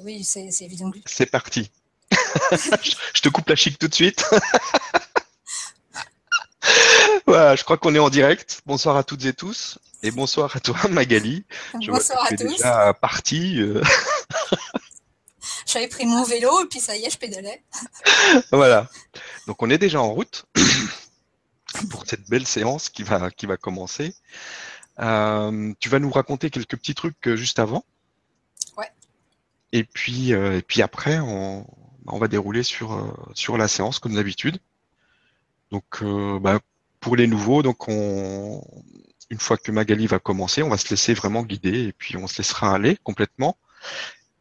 Oui, c'est évident. C'est parti. je te coupe la chic tout de suite. Voilà, je crois qu'on est en direct. Bonsoir à toutes et tous. Et bonsoir à toi, Magali. Je vois Bonsoir que à tous. déjà parti. euh, J'avais pris mon vélo et puis ça y est, je pédalais. Voilà. Donc on est déjà en route pour cette belle séance qui va, qui va commencer. Euh, tu vas nous raconter quelques petits trucs euh, juste avant. Et puis, euh, et puis après, on, on va dérouler sur, euh, sur la séance comme d'habitude. Donc, euh, bah, pour les nouveaux, donc on, une fois que Magali va commencer, on va se laisser vraiment guider et puis on se laissera aller complètement.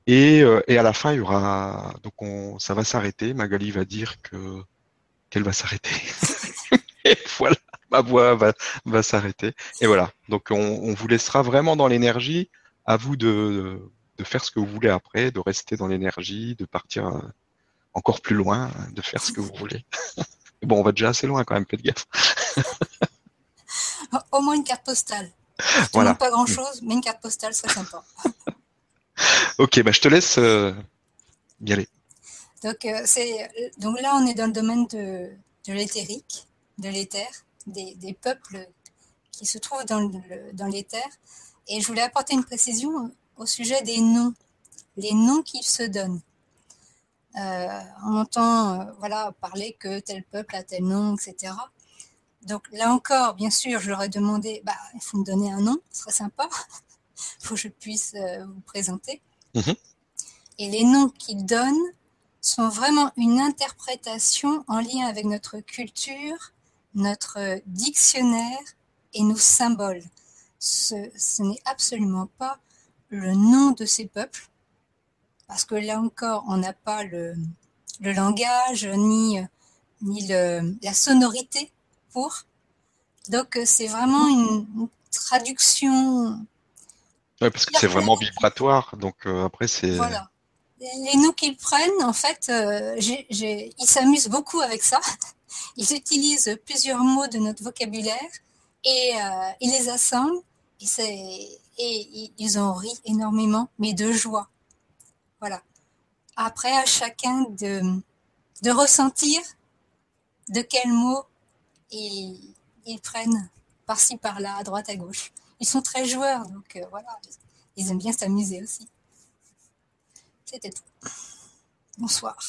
Et, euh, et à la fin, il y aura donc on, ça va s'arrêter. Magali va dire que qu'elle va s'arrêter. et voilà, ma voix va, va s'arrêter. Et voilà. Donc on, on vous laissera vraiment dans l'énergie. À vous de, de faire ce que vous voulez après, de rester dans l'énergie, de partir euh, encore plus loin, de faire ce que vous voulez. bon, on va déjà assez loin quand même, faites gaffe. Au moins une carte postale. Je Voilà. pas grand chose, mais une carte postale serait sympa. Ok, bah je te laisse euh, y aller. Donc, euh, c'est, donc là, on est dans le domaine de, de l'éthérique, de l'éther, des, des peuples qui se trouvent dans, le, dans l'éther. Et je voulais apporter une précision au sujet des noms, les noms qu'ils se donnent. Euh, on entend euh, voilà, parler que tel peuple a tel nom, etc. Donc là encore, bien sûr, je leur ai demandé, bah, il faut me donner un nom, ce serait sympa. Il faut que je puisse euh, vous présenter. Mhm. Et les noms qu'ils donnent sont vraiment une interprétation en lien avec notre culture, notre dictionnaire et nos symboles. Ce, ce n'est absolument pas le nom de ces peuples, parce que là encore, on n'a pas le, le langage ni, ni le, la sonorité pour. Donc, euh, c'est vraiment une, une traduction. Ouais, parce que c'est vraiment vibratoire. Donc euh, après, c'est. Voilà. Les noms qu'ils prennent, en fait, euh, ils s'amusent beaucoup avec ça. Ils utilisent plusieurs mots de notre vocabulaire et euh, ils les assemblent et, c'est- et ils- en rient énormément, mais de joie. Voilà. Après, à chacun de, de ressentir de quels mots ils, ils prennent par-ci, par-là, à droite, à gauche. Ils sont très joueurs, donc euh, voilà, ils aiment bien s'amuser aussi. C'était tout. Bonsoir.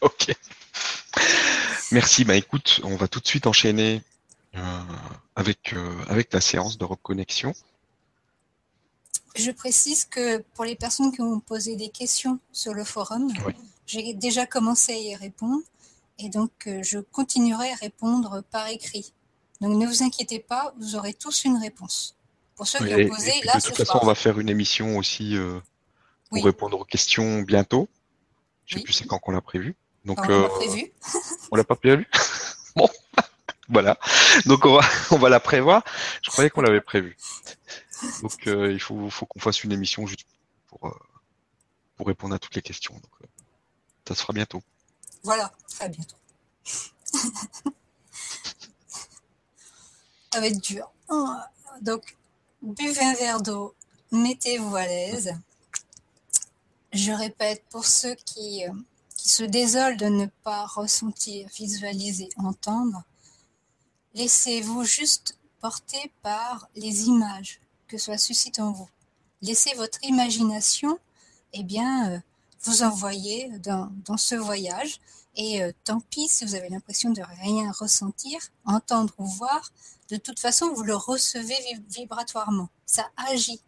Ok. Merci. Bah écoute, on va tout de suite enchaîner avec euh, avec la séance de reconnexion. Je précise que pour les personnes qui ont posé des questions sur le forum, Oui. j'ai déjà commencé à y répondre et donc euh, je continuerai à répondre par écrit. Donc ne vous inquiétez pas, vous aurez tous une réponse. Pour ceux qui Et, ont posé, et là de toute façon, soir. on va faire une émission aussi euh, pour Oui. répondre aux questions bientôt. Je sais Oui. plus c'est quand qu'on l'a prévu. Donc on l'a euh, prévu. on l'a pas prévu? bon, voilà. Donc on va on va la prévoir. Je croyais qu'on l'avait prévu. Donc euh, il faut faut qu'on fasse une émission juste pour euh, pour répondre à toutes les questions. Donc euh, ça se fera bientôt. Voilà, très bientôt. Ça va être dur. Oh, Donc, buvez un verre d'eau, mettez-vous à l'aise. Je répète, pour ceux qui, qui se désolent de ne pas ressentir, visualiser, entendre, laissez-vous juste porter par les images que cela suscite en vous. Laissez votre imagination eh bien, euh, vous envoyer dans, ce voyage. Et euh, tant pis si vous avez l'impression de rien ressentir, entendre ou voir, de toute façon, vous le recevez vib- vibratoirement. Ça agit.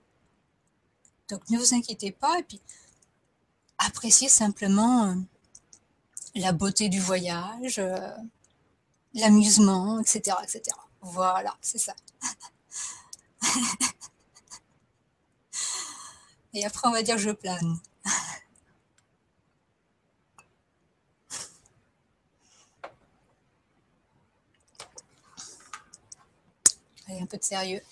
Donc ne vous inquiétez pas et puis appréciez simplement euh, la beauté du voyage, l'amusement, etc.. Voilà, c'est ça. Et après, on va dire je plane. Allez, un peu de sérieux.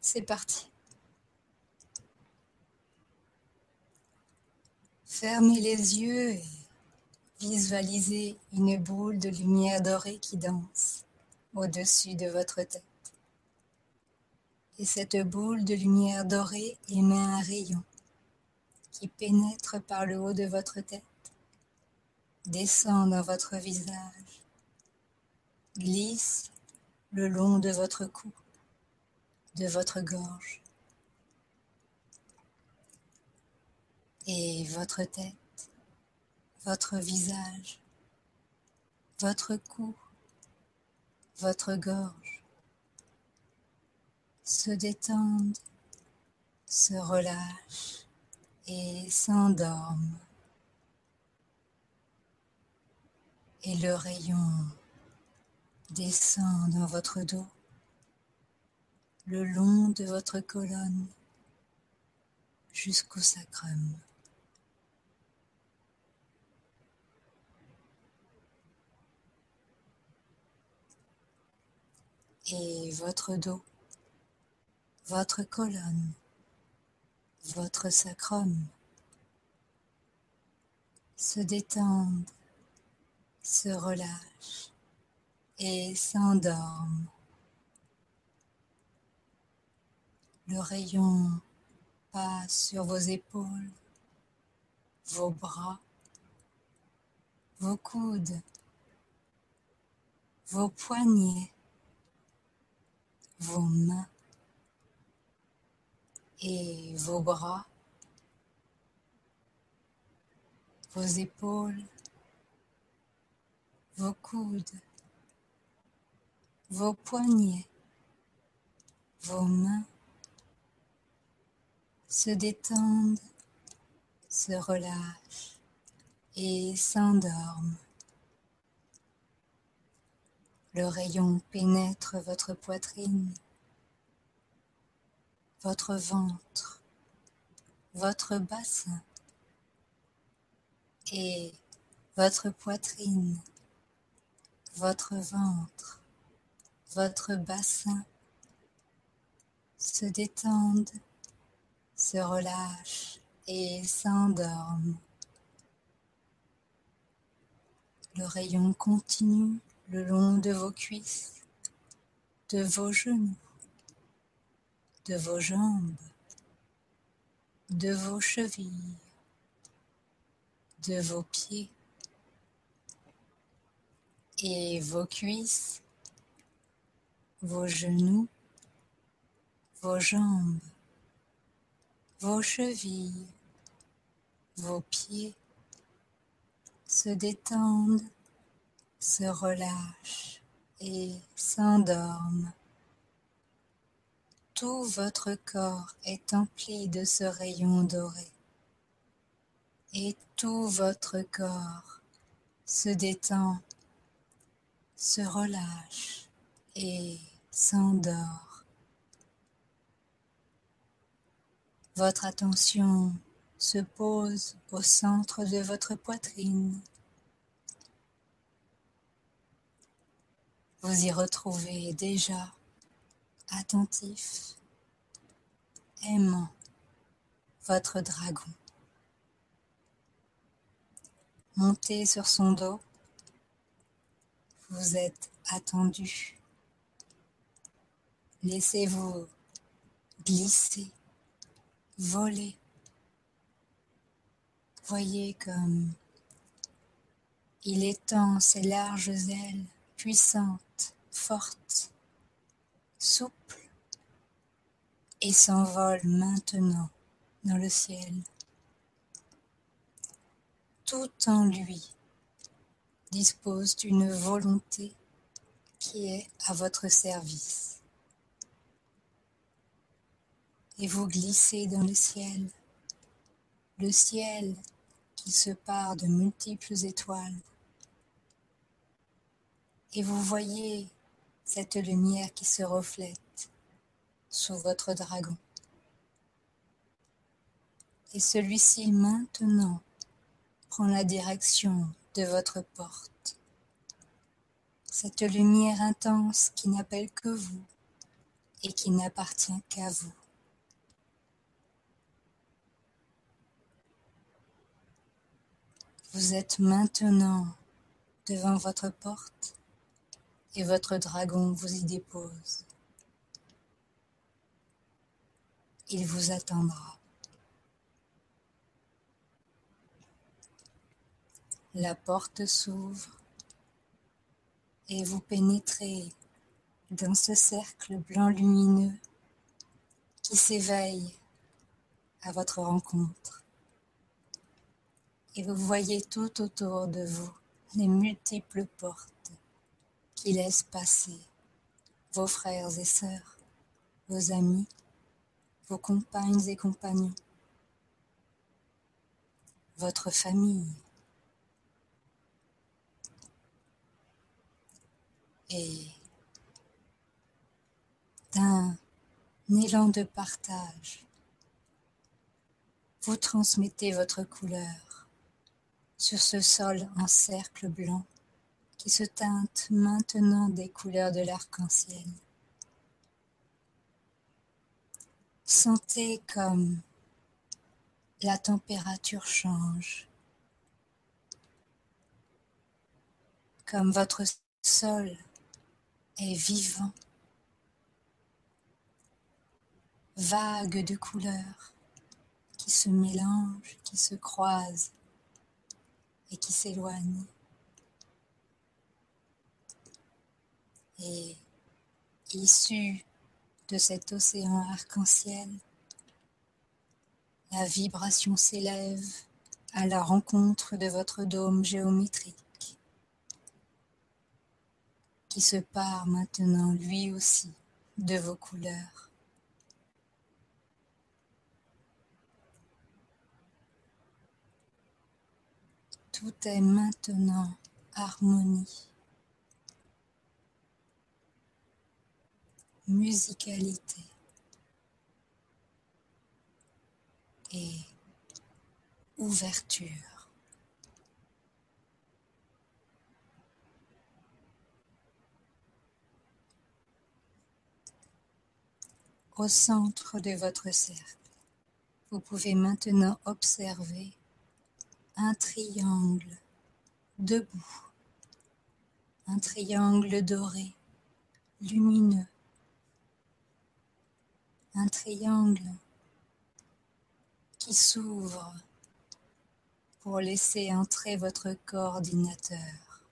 C'est parti. Fermez les yeux et visualisez une boule de lumière dorée qui danse au-dessus de votre tête. Et cette boule de lumière dorée émet un rayon qui pénètre par le haut de votre tête, descend dans votre visage, glisse le long de votre cou, de votre gorge et votre tête, votre visage, votre cou, votre gorge se détendent, se relâchent et s'endorment. Et le rayon descend dans votre dos, le long de votre colonne, jusqu'au sacrum. Et votre dos, votre colonne, votre sacrum se détendent, se relâchent et s'endorment. Le rayon passe sur vos épaules, vos bras, vos coudes, vos poignets, vos mains et vos bras, vos épaules, vos coudes, vos poignets, vos mains se détendent, se relâchent et s'endorment. Le rayon pénètre votre poitrine, votre ventre, votre bassin et votre poitrine, votre ventre, votre bassin se détendent, se relâchent et s'endorment. Le rayon continue le long de vos cuisses, de vos genoux, de vos jambes, de vos chevilles, de vos pieds et vos cuisses, vos genoux, vos jambes, vos chevilles, vos pieds se détendent se relâchent et s'endorment. Tout votre corps est empli de ce rayon doré et tout votre corps se détend, se relâche et s'endort. Votre attention se pose au centre de votre poitrine Vous y retrouvez déjà attentif, aimant votre dragon. Montez sur son dos, vous êtes attendu. Laissez-vous glisser, voler. Voyez comme il étend ses larges ailes puissantes forte, souple, et s'envole maintenant dans le ciel. Tout en lui dispose d'une volonté qui est à votre service. Et vous glissez dans le ciel, le ciel qui se part de multiples étoiles. Et vous voyez cette lumière qui se reflète sous votre dragon. Et celui-ci maintenant prend la direction de votre porte. Cette lumière intense qui n'appelle que vous et qui n'appartient qu'à vous. Vous êtes maintenant devant votre porte et votre dragon vous y dépose. Il vous attendra. La porte s'ouvre et vous pénétrez dans ce cercle blanc lumineux qui s'éveille à votre rencontre. Et vous voyez tout autour de vous les multiples portes qui laissent passer vos frères et sœurs, vos amis, vos compagnes et compagnons, votre famille. Et d'un élan de partage, vous transmettez votre couleur sur ce sol en cercle blanc qui se teinte maintenant des couleurs de l'arc-en-ciel. Sentez comme la température change, comme votre sol est vivant, vague de couleurs qui se mélangent, qui se croisent et qui s'éloignent. Et issu de cet océan arc-en-ciel, la vibration s'élève à la rencontre de votre dôme géométrique qui se part maintenant lui aussi de vos couleurs. Tout est maintenant harmonie. musicalité et ouverture. Au centre de votre cercle, vous pouvez maintenant observer un triangle. Debout, un triangle doré, lumineux, un triangle qui s'ouvre pour laisser entrer votre coordinateur.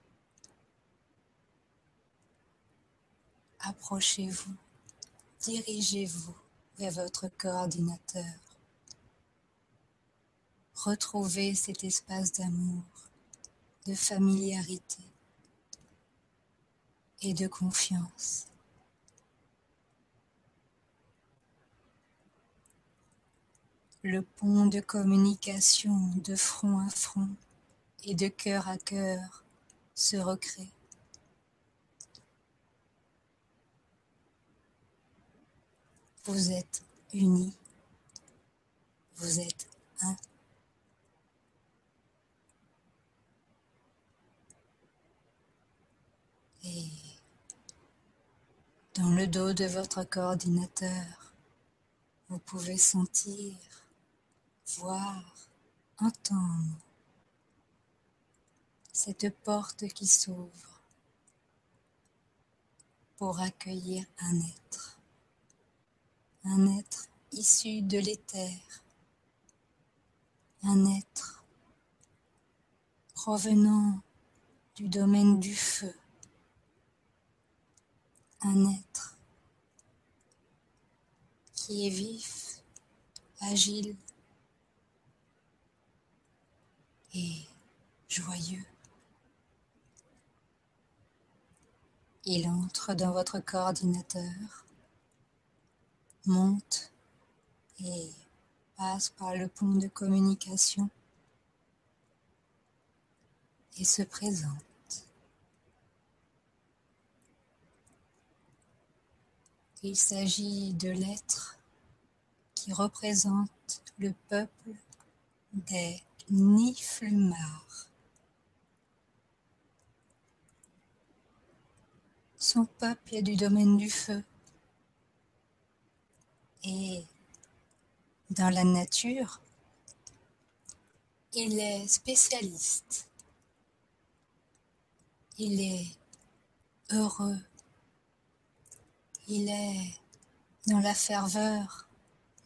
Approchez-vous, dirigez-vous vers votre coordinateur. Retrouvez cet espace d'amour, de familiarité et de confiance. le pont de communication de front à front et de cœur à cœur se recrée. Vous êtes unis, vous êtes un. Et dans le dos de votre coordinateur, vous pouvez sentir voir, entendre cette porte qui s'ouvre pour accueillir un être, un être issu de l'éther, un être provenant du domaine du feu, un être qui est vif, agile, et joyeux. Il entre dans votre coordinateur, monte et passe par le pont de communication et se présente. Il s'agit de l'être qui représente le peuple des Niflumar. Son peuple est du domaine du feu. Et dans la nature, il est spécialiste. Il est heureux. Il est dans la ferveur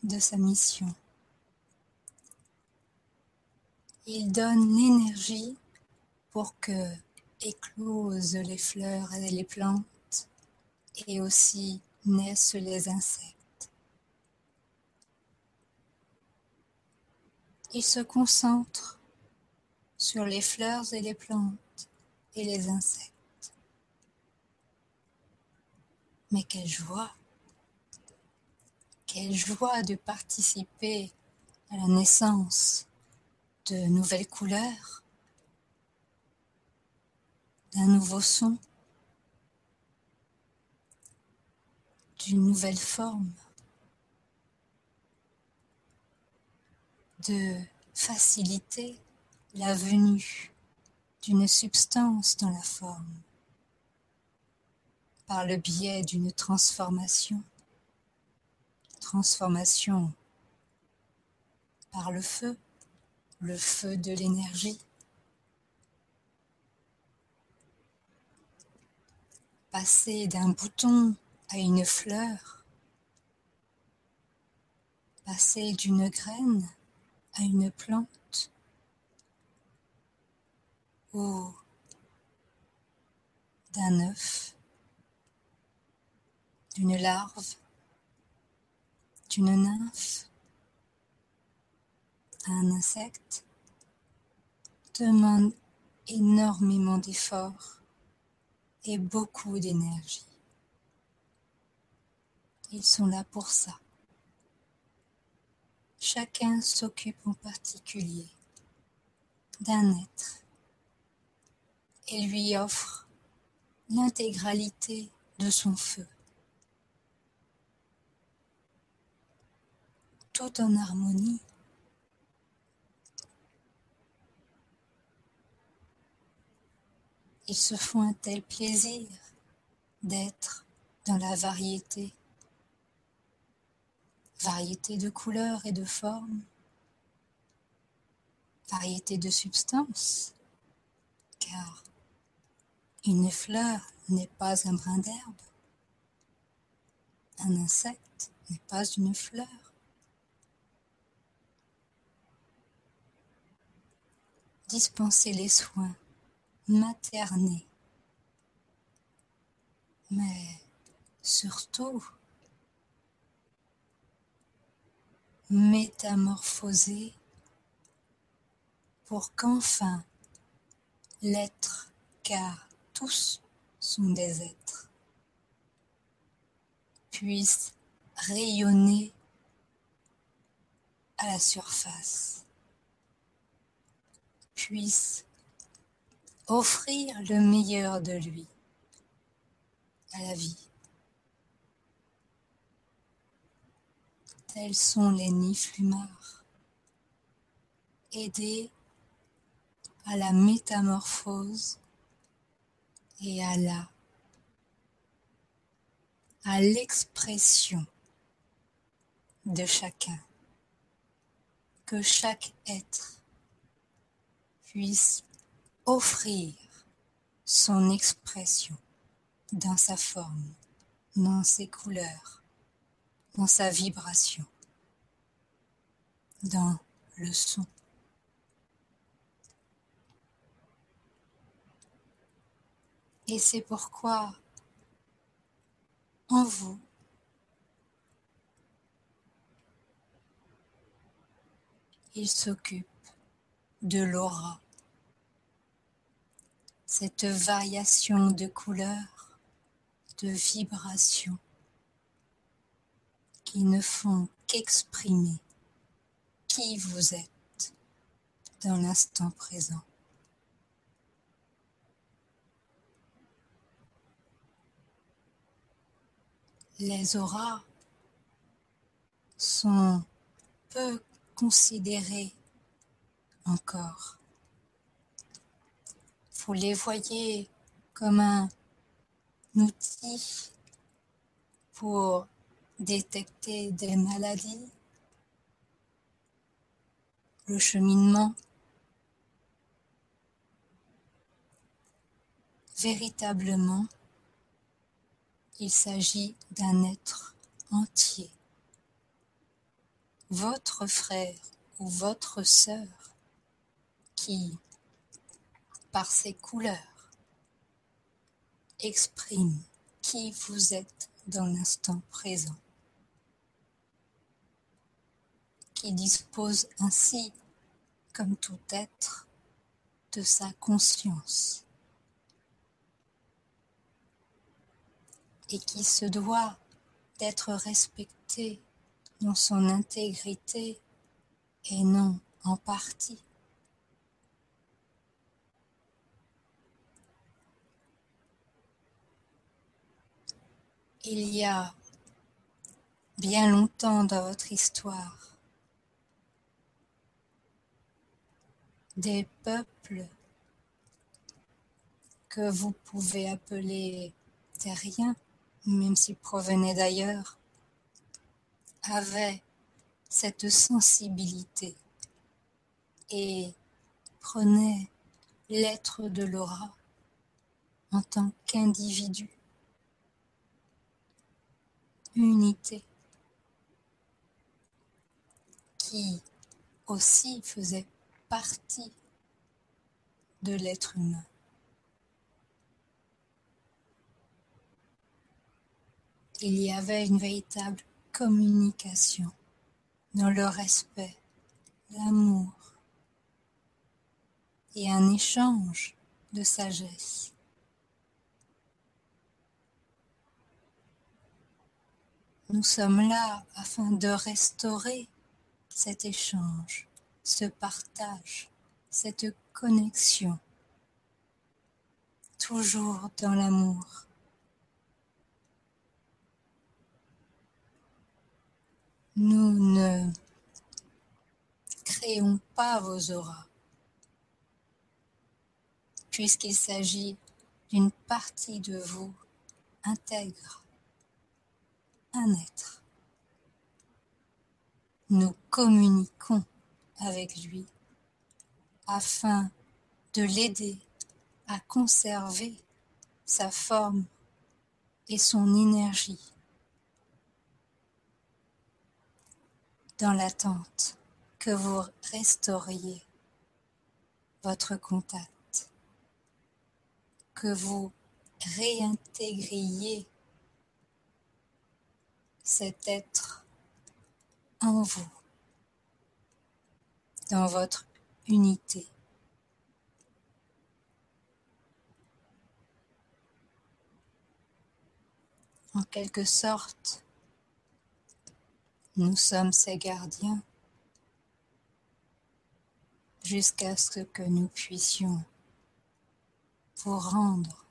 de sa mission. Il donne l'énergie pour que éclosent les fleurs et les plantes et aussi naissent les insectes. Il se concentre sur les fleurs et les plantes et les insectes. Mais quelle joie. Quelle joie de participer à la naissance de nouvelles couleurs, d'un nouveau son, d'une nouvelle forme, de faciliter la venue d'une substance dans la forme par le biais d'une transformation, transformation par le feu, le feu de l'énergie, passer d'un bouton à une fleur, passer d'une graine à une plante. Ou d'un œuf, d'une larve, d'une nymphe à un insecte demande énormément d'efforts et beaucoup d'énergie. Ils sont là pour ça. Chacun s'occupe en particulier d'un être et lui offre l'intégralité de son feu. Tout en harmonie. Ils se font un tel plaisir d'être dans la variété, variété de couleurs et de formes, variété de substances, car une fleur n'est pas un brin d'herbe, un insecte n'est pas une fleur. Dispenser les soins materner, mais surtout métamorphoser pour qu'enfin l'être, car tous sont des êtres, puisse rayonner à la surface, puisse offrir le meilleur de lui à la vie. Tels sont les niflumards, aider à la métamorphose et à la à l'expression de chacun, que chaque être puisse offrir son expression dans sa forme, dans ses couleurs, dans sa vibration, dans le son. Et c'est pourquoi en vous, il s'occupe de l'aura cette variation de couleurs, de vibrations qui ne font qu'exprimer qui vous êtes dans l'instant présent. Les auras sont peu considérées encore vous les voyez comme un outil pour détecter des maladies, le cheminement. Véritablement, il s'agit d'un être entier. Votre frère ou votre sœur qui, par ses couleurs, exprime qui vous êtes dans l'instant présent, qui dispose ainsi, comme tout être, de sa conscience et qui se doit d'être respecté dans son intégrité et non en partie. Il y a bien longtemps dans votre histoire des peuples que vous pouvez appeler terriens, même s'ils provenaient d'ailleurs, avaient cette sensibilité et prenaient l'être de l'aura en tant qu'individu unité qui aussi faisait partie de l'être humain. Il y avait une véritable communication dans le respect, l'amour et un échange de sagesse. Nous sommes là afin de restaurer cet échange, ce partage, cette connexion, toujours dans l'amour. Nous ne créons pas vos auras, puisqu'il s'agit d'une partie de vous intègre un être. Nous communiquons avec lui afin de l'aider à conserver sa forme et son énergie dans l'attente que vous restauriez votre contact, que vous réintégriez cet être en vous, dans votre unité. En quelque sorte, nous sommes ses gardiens jusqu'à ce que nous puissions vous rendre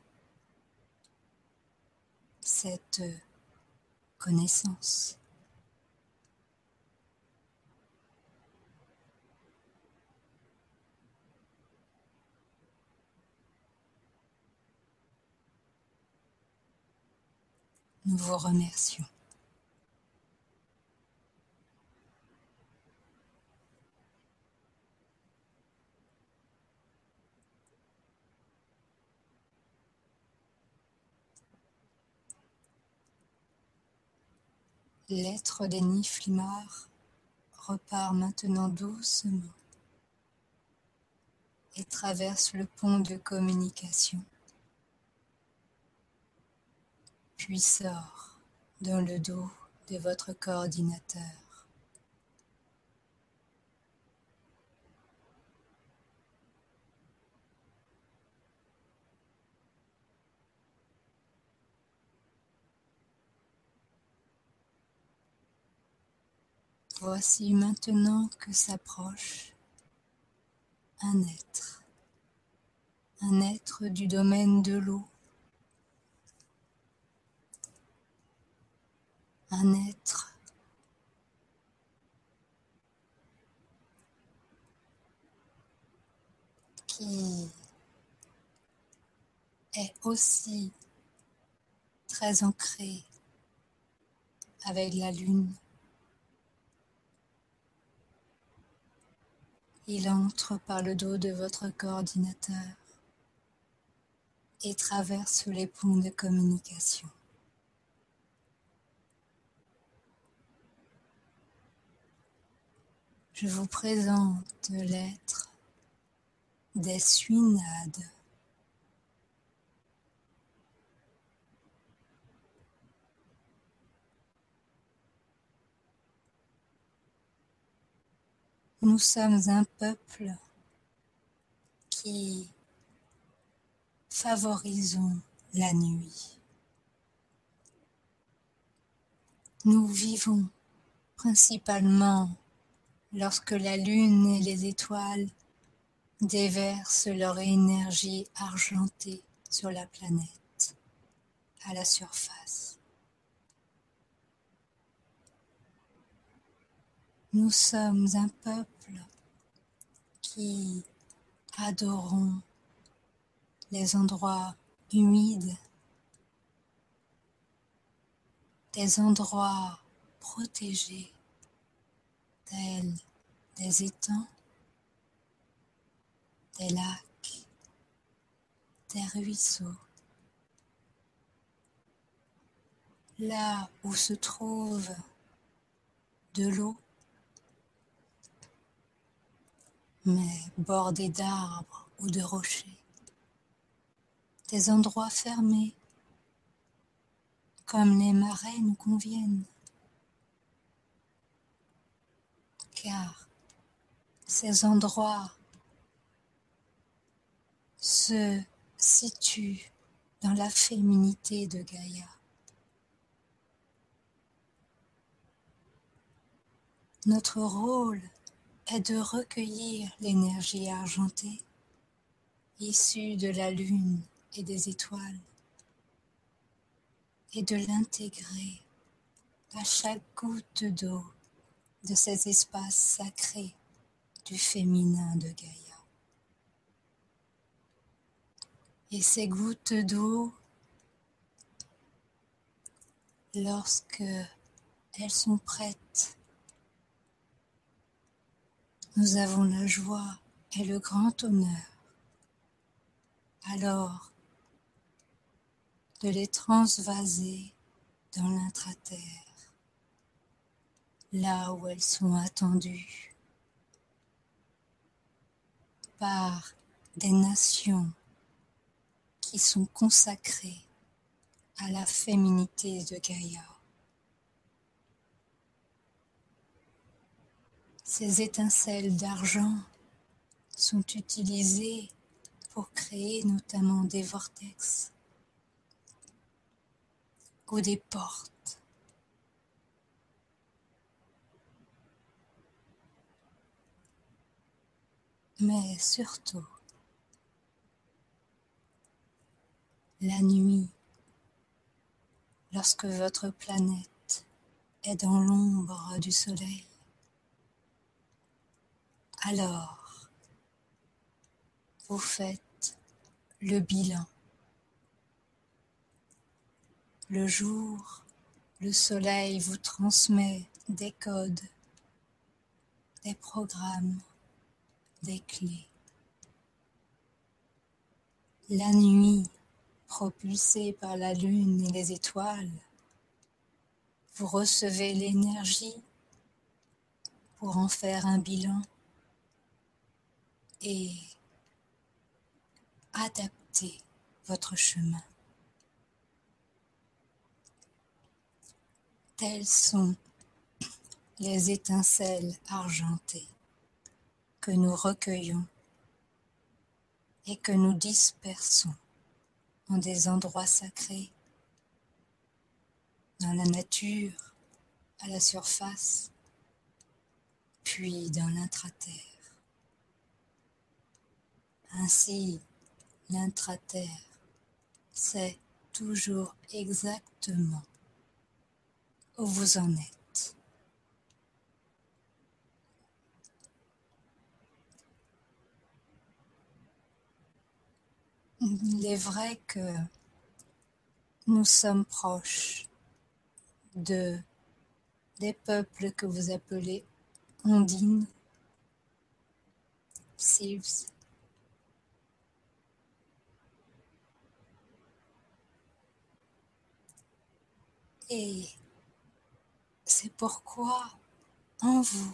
cette Nous vous remercions. L'être des Niflimar repart maintenant doucement et traverse le pont de communication, puis sort dans le dos de votre coordinateur. Voici maintenant que s'approche un être, un être du domaine de l'eau, un être qui est aussi très ancré avec la lune. Il entre par le dos de votre coordinateur et traverse les ponts de communication. Je vous présente l'être des suinades. Nous sommes un peuple qui favorisons la nuit. Nous vivons principalement lorsque la lune et les étoiles déversent leur énergie argentée sur la planète, à la surface. Nous sommes un peuple qui adorons les endroits humides, des endroits protégés tels des étangs, des lacs, des ruisseaux. Là où se trouve de l'eau mais bordés d'arbres ou de rochers, des endroits fermés, comme les marais nous conviennent, car ces endroits se situent dans la féminité de Gaïa. Notre rôle est de recueillir l'énergie argentée issue de la lune et des étoiles et de l'intégrer à chaque goutte d'eau de ces espaces sacrés du féminin de Gaïa. Et ces gouttes d'eau, lorsque elles sont prêtes nous avons la joie et le grand honneur alors de les transvaser dans l'intraterre, là où elles sont attendues par des nations qui sont consacrées à la féminité de Gaïa. Ces étincelles d'argent sont utilisées pour créer notamment des vortex ou des portes. Mais surtout, la nuit, lorsque votre planète est dans l'ombre du soleil, alors, vous faites le bilan. Le jour, le soleil vous transmet des codes, des programmes, des clés. La nuit, propulsée par la lune et les étoiles, vous recevez l'énergie pour en faire un bilan et adapter votre chemin. Telles sont les étincelles argentées que nous recueillons et que nous dispersons en des endroits sacrés, dans la nature, à la surface, puis dans l'intraterre. Ainsi, l'intraterre sait toujours exactement où vous en êtes. Il est vrai que nous sommes proches de des peuples que vous appelez ondines, sylphes, Et c'est pourquoi en vous,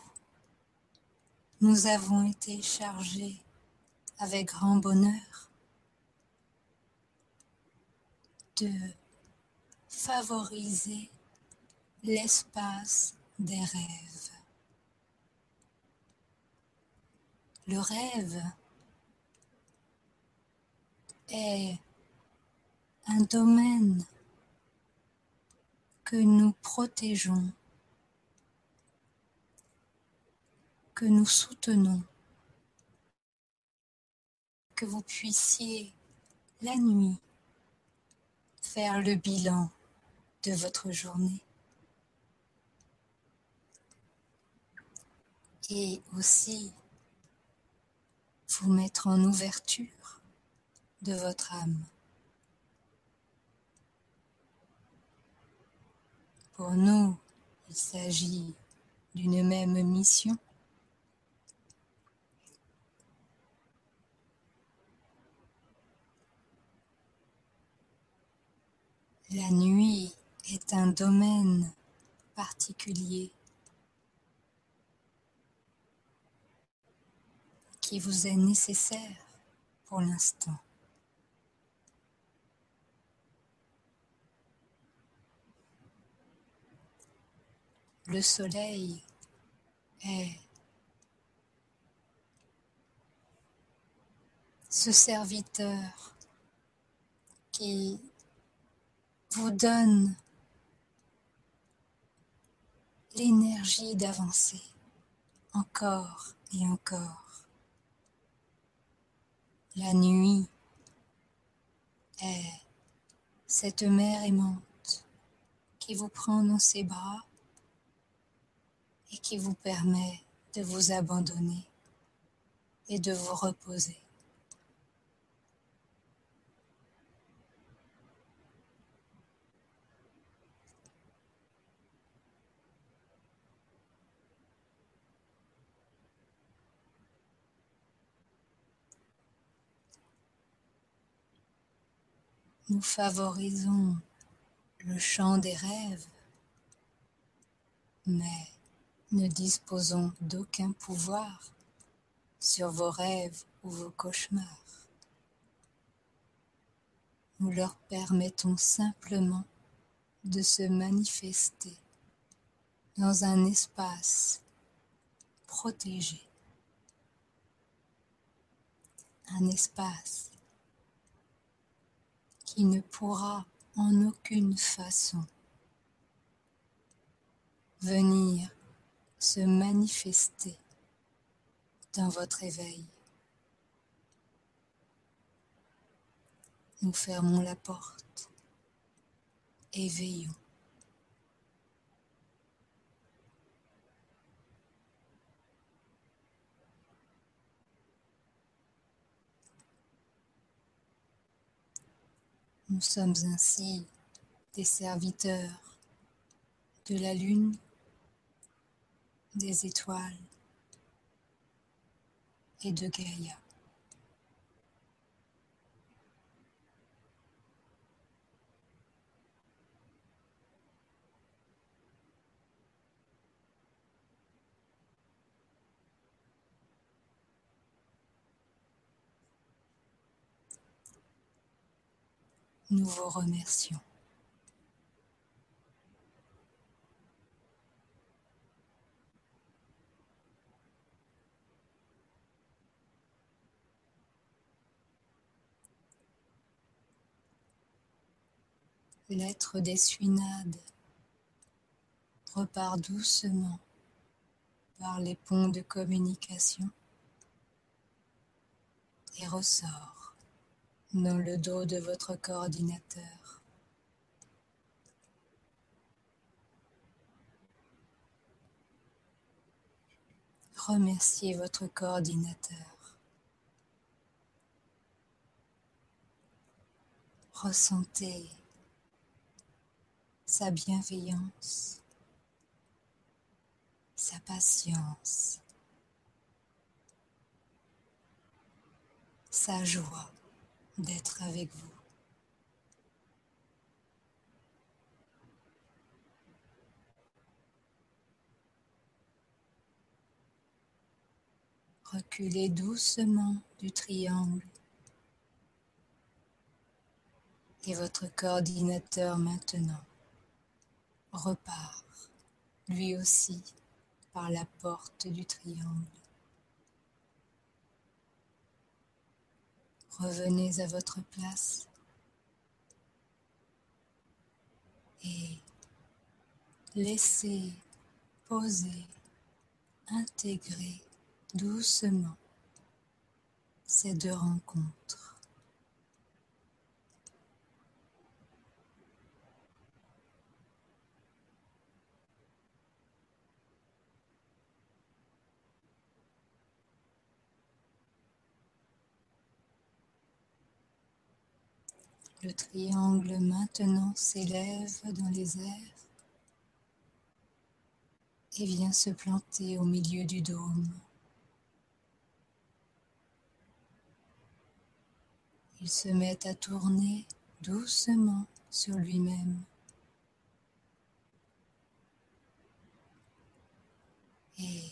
nous avons été chargés avec grand bonheur de favoriser l'espace des rêves. Le rêve est un domaine que nous protégeons, que nous soutenons, que vous puissiez la nuit faire le bilan de votre journée et aussi vous mettre en ouverture de votre âme. Pour nous, il s'agit d'une même mission. La nuit est un domaine particulier qui vous est nécessaire pour l'instant. Le soleil est ce serviteur qui vous donne l'énergie d'avancer encore et encore. La nuit est cette mère aimante qui vous prend dans ses bras et qui vous permet de vous abandonner et de vous reposer. Nous favorisons le chant des rêves, mais ne disposons d'aucun pouvoir sur vos rêves ou vos cauchemars. Nous leur permettons simplement de se manifester dans un espace protégé, un espace qui ne pourra en aucune façon venir se manifester dans votre éveil. Nous fermons la porte et veillons. Nous sommes ainsi des serviteurs de la lune des étoiles et de Gaïa. Nous vous remercions. L'être des suinades repart doucement par les ponts de communication et ressort dans le dos de votre coordinateur. Remerciez votre coordinateur. Ressentez sa bienveillance sa patience, sa joie d'être avec vous. Reculez doucement du triangle et votre coordinateur maintenant repart lui aussi par la porte du triangle. Revenez à votre place et laissez poser, intégrer doucement ces deux rencontres. Le triangle maintenant s'élève dans les airs et vient se planter au milieu du dôme. Il se met à tourner doucement sur lui-même. Et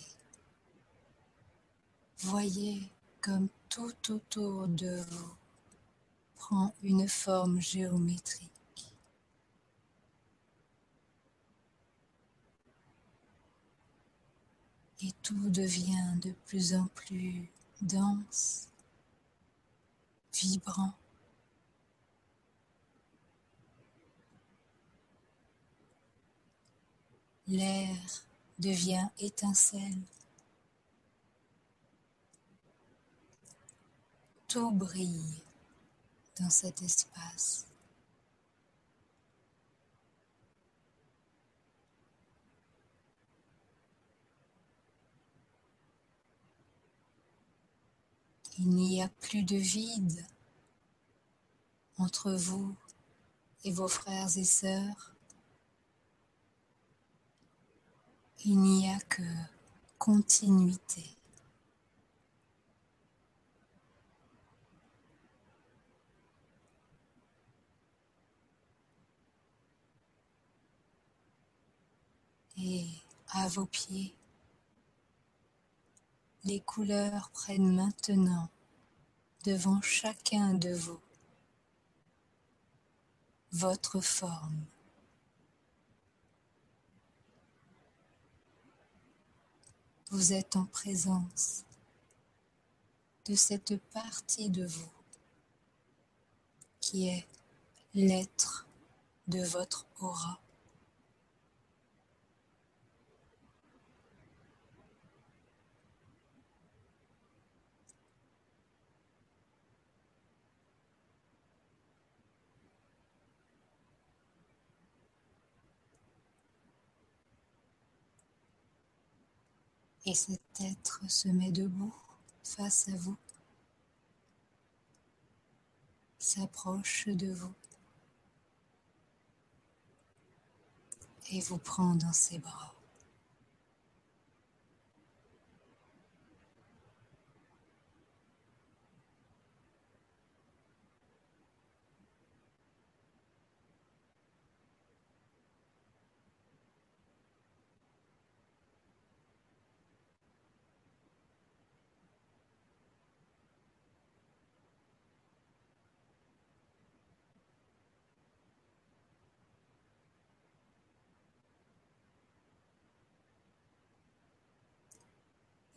voyez comme tout autour de vous prend une forme géométrique. Et tout devient de plus en plus dense, vibrant. L'air devient étincelle. Tout brille dans cet espace. Il n'y a plus de vide entre vous et vos frères et sœurs. Il n'y a que continuité. Et à vos pieds, les couleurs prennent maintenant devant chacun de vous votre forme. Vous êtes en présence de cette partie de vous qui est l'être de votre aura. Et cet être se met debout face à vous, s'approche de vous et vous prend dans ses bras.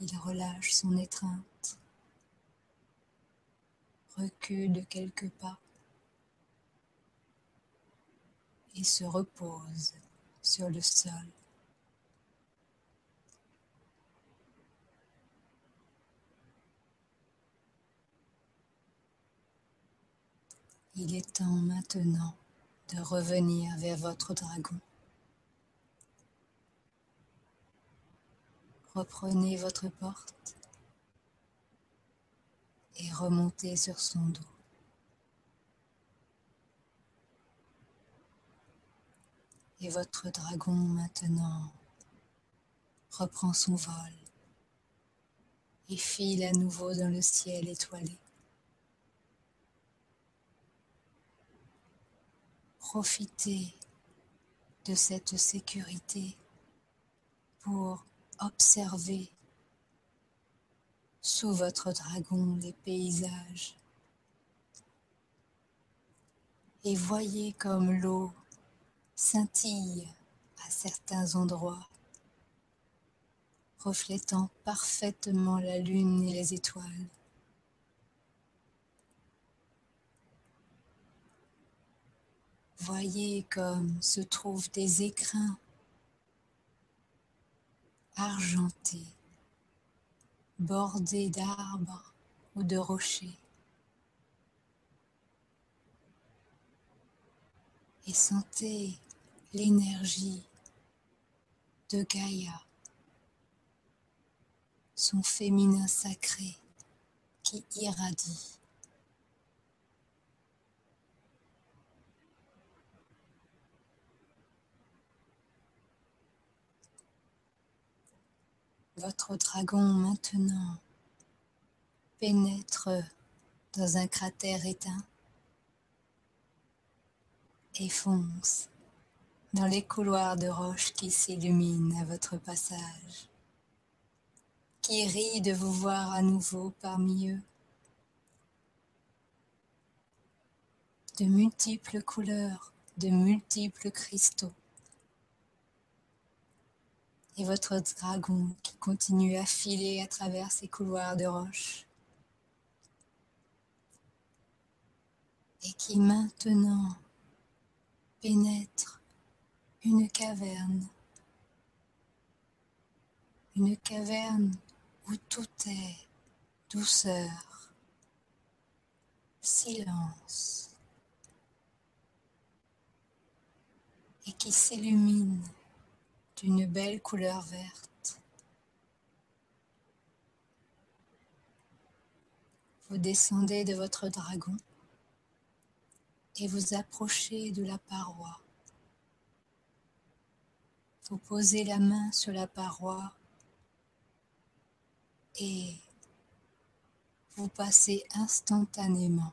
Il relâche son étreinte, recule de quelques pas et se repose sur le sol. Il est temps maintenant de revenir vers votre dragon. Reprenez votre porte et remontez sur son dos. Et votre dragon maintenant reprend son vol et file à nouveau dans le ciel étoilé. Profitez de cette sécurité pour observer sous votre dragon les paysages et voyez comme l'eau scintille à certains endroits, reflétant parfaitement la lune et les étoiles. Voyez comme se trouvent des écrins argentés, bordés d'arbres ou de rochers. Et sentez l'énergie de Gaïa, son féminin sacré qui irradie. Votre dragon maintenant pénètre dans un cratère éteint et fonce dans les couloirs de roches qui s'illuminent à votre passage, qui rient de vous voir à nouveau parmi eux. De multiples couleurs, de multiples cristaux et votre dragon qui continue à filer à travers ces couloirs de roches. Et qui maintenant pénètre une caverne, une caverne où tout est douceur, silence. Et qui s'illumine d'une belle couleur verte. Vous descendez de votre dragon et vous approchez de la paroi. Vous posez la main sur la paroi et vous passez instantanément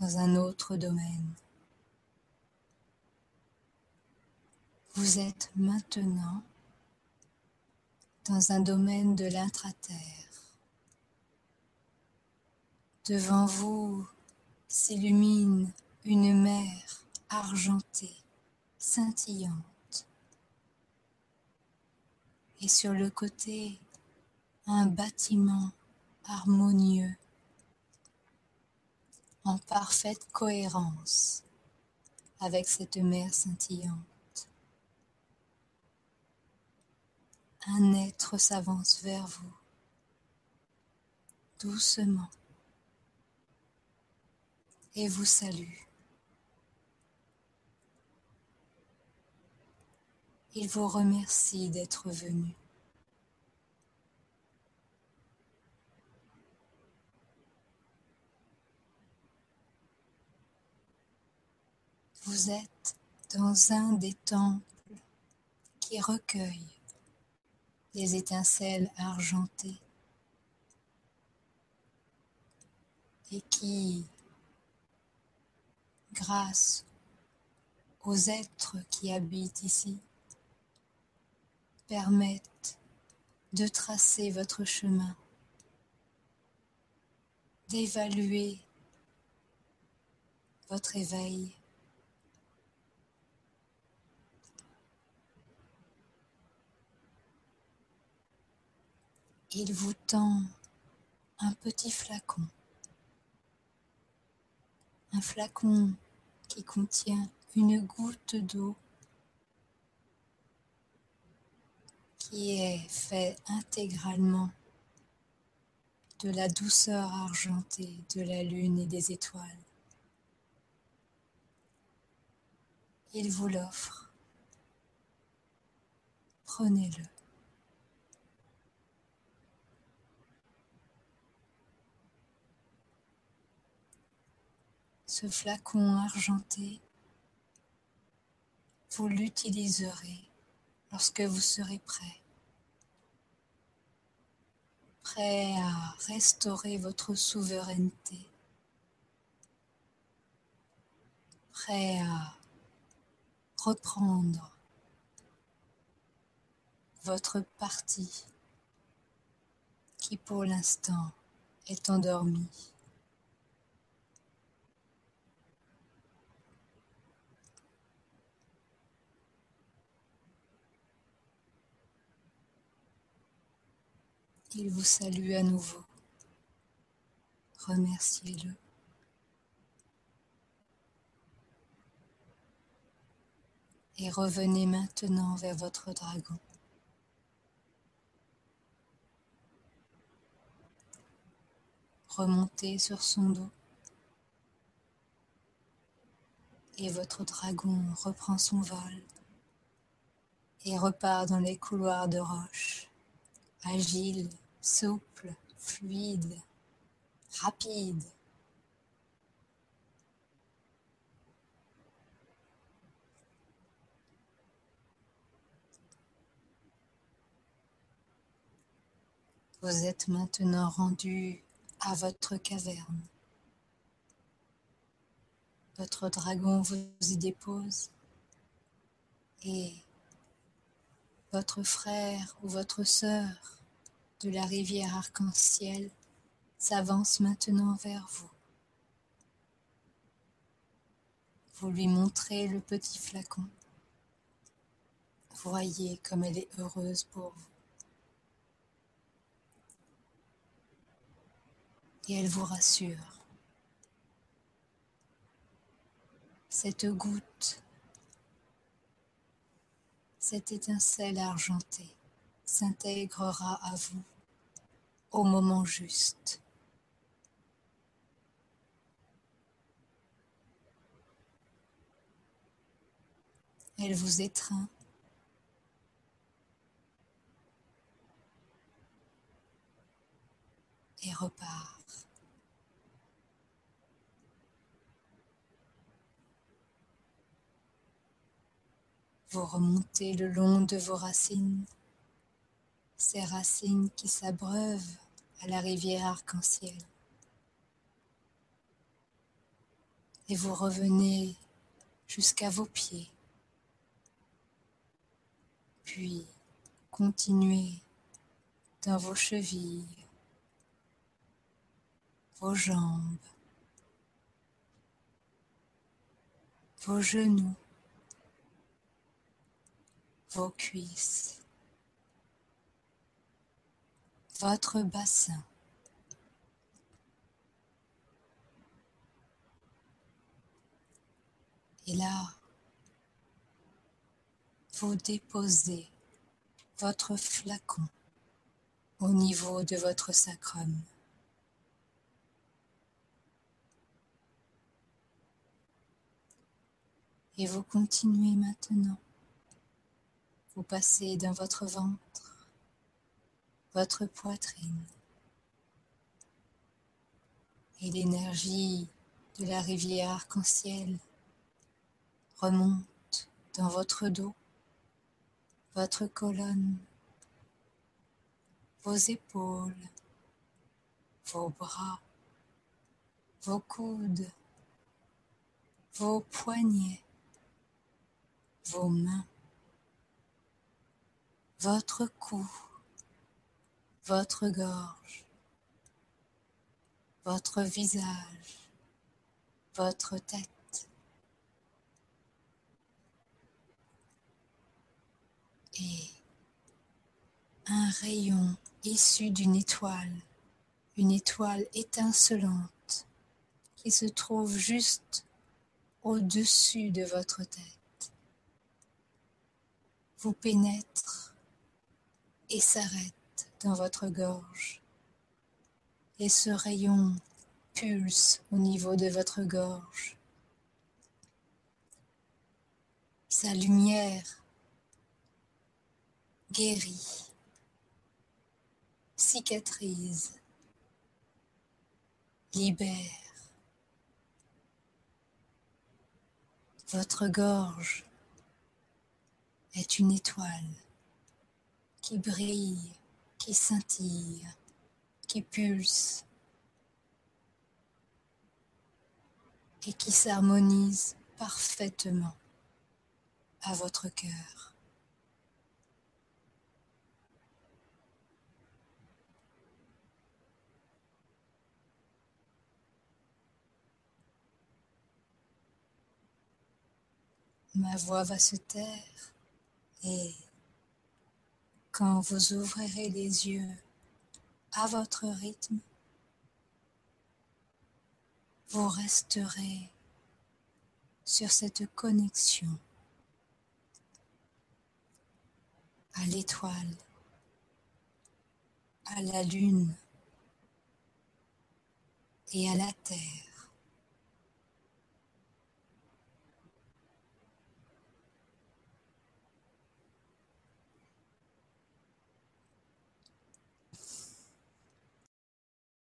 dans un autre domaine. Vous êtes maintenant dans un domaine de l'intraterre. Devant vous s'illumine une mer argentée, scintillante. Et sur le côté, un bâtiment harmonieux, en parfaite cohérence avec cette mer scintillante. Un être s'avance vers vous, doucement, et vous salue. Il vous remercie d'être venu. Vous êtes dans un des temples qui recueille les étincelles argentées. Et qui, grâce aux êtres qui habitent ici, permettent de tracer votre chemin, d'évaluer votre éveil il vous tend un petit flacon. Un flacon qui contient une goutte d'eau qui est fait intégralement de la douceur argentée de la lune et des étoiles. Il vous l'offre. Prenez-le. Ce flacon argenté, vous l'utiliserez lorsque vous serez prêt prêt à restaurer votre souveraineté, prêt à reprendre votre partie qui pour l'instant est endormie. Il vous salue à nouveau. Remerciez-le. Et revenez maintenant vers votre dragon. Remontez sur son dos. Et votre dragon reprend son vol et repart dans les couloirs de roche, agile souple, fluide, rapide. Vous êtes maintenant rendu à votre caverne. Votre dragon vous y dépose et votre frère ou votre sœur de la rivière arc-en-ciel s'avance maintenant vers vous. Vous lui montrez le petit flacon. Voyez comme elle est heureuse pour vous. Et elle vous rassure. Cette goutte, cette étincelle argentée, s'intégrera à vous au moment juste. Elle vous étreint. Et repart. Vous remontez le long de vos racines ces racines qui s'abreuvent à la rivière arc-en-ciel. Et vous revenez jusqu'à vos pieds, puis continuez dans vos chevilles, vos jambes, vos genoux, vos cuisses votre bassin. Et là, vous déposez votre flacon au niveau de votre sacrum. Et vous continuez maintenant. Vous passez dans votre ventre votre poitrine. Et l'énergie de la rivière arc-en-ciel remonte dans votre dos, votre colonne, vos épaules, vos bras, vos coudes, vos poignets, vos mains, votre cou, votre gorge, votre visage, votre tête. Et un rayon issu d'une étoile, une étoile étincelante qui se trouve juste au-dessus de votre tête, vous pénètre et s'arrête votre gorge. Et ce rayon pulse au niveau de votre gorge. Sa lumière guérit, cicatrise, libère. Votre gorge est une étoile qui brille qui scintille qui pulse et qui s'harmonise parfaitement à votre cœur. Ma voix va se taire et quand vous ouvrirez les yeux à votre rythme, vous resterez sur cette connexion à l'étoile, à la lune et à la terre.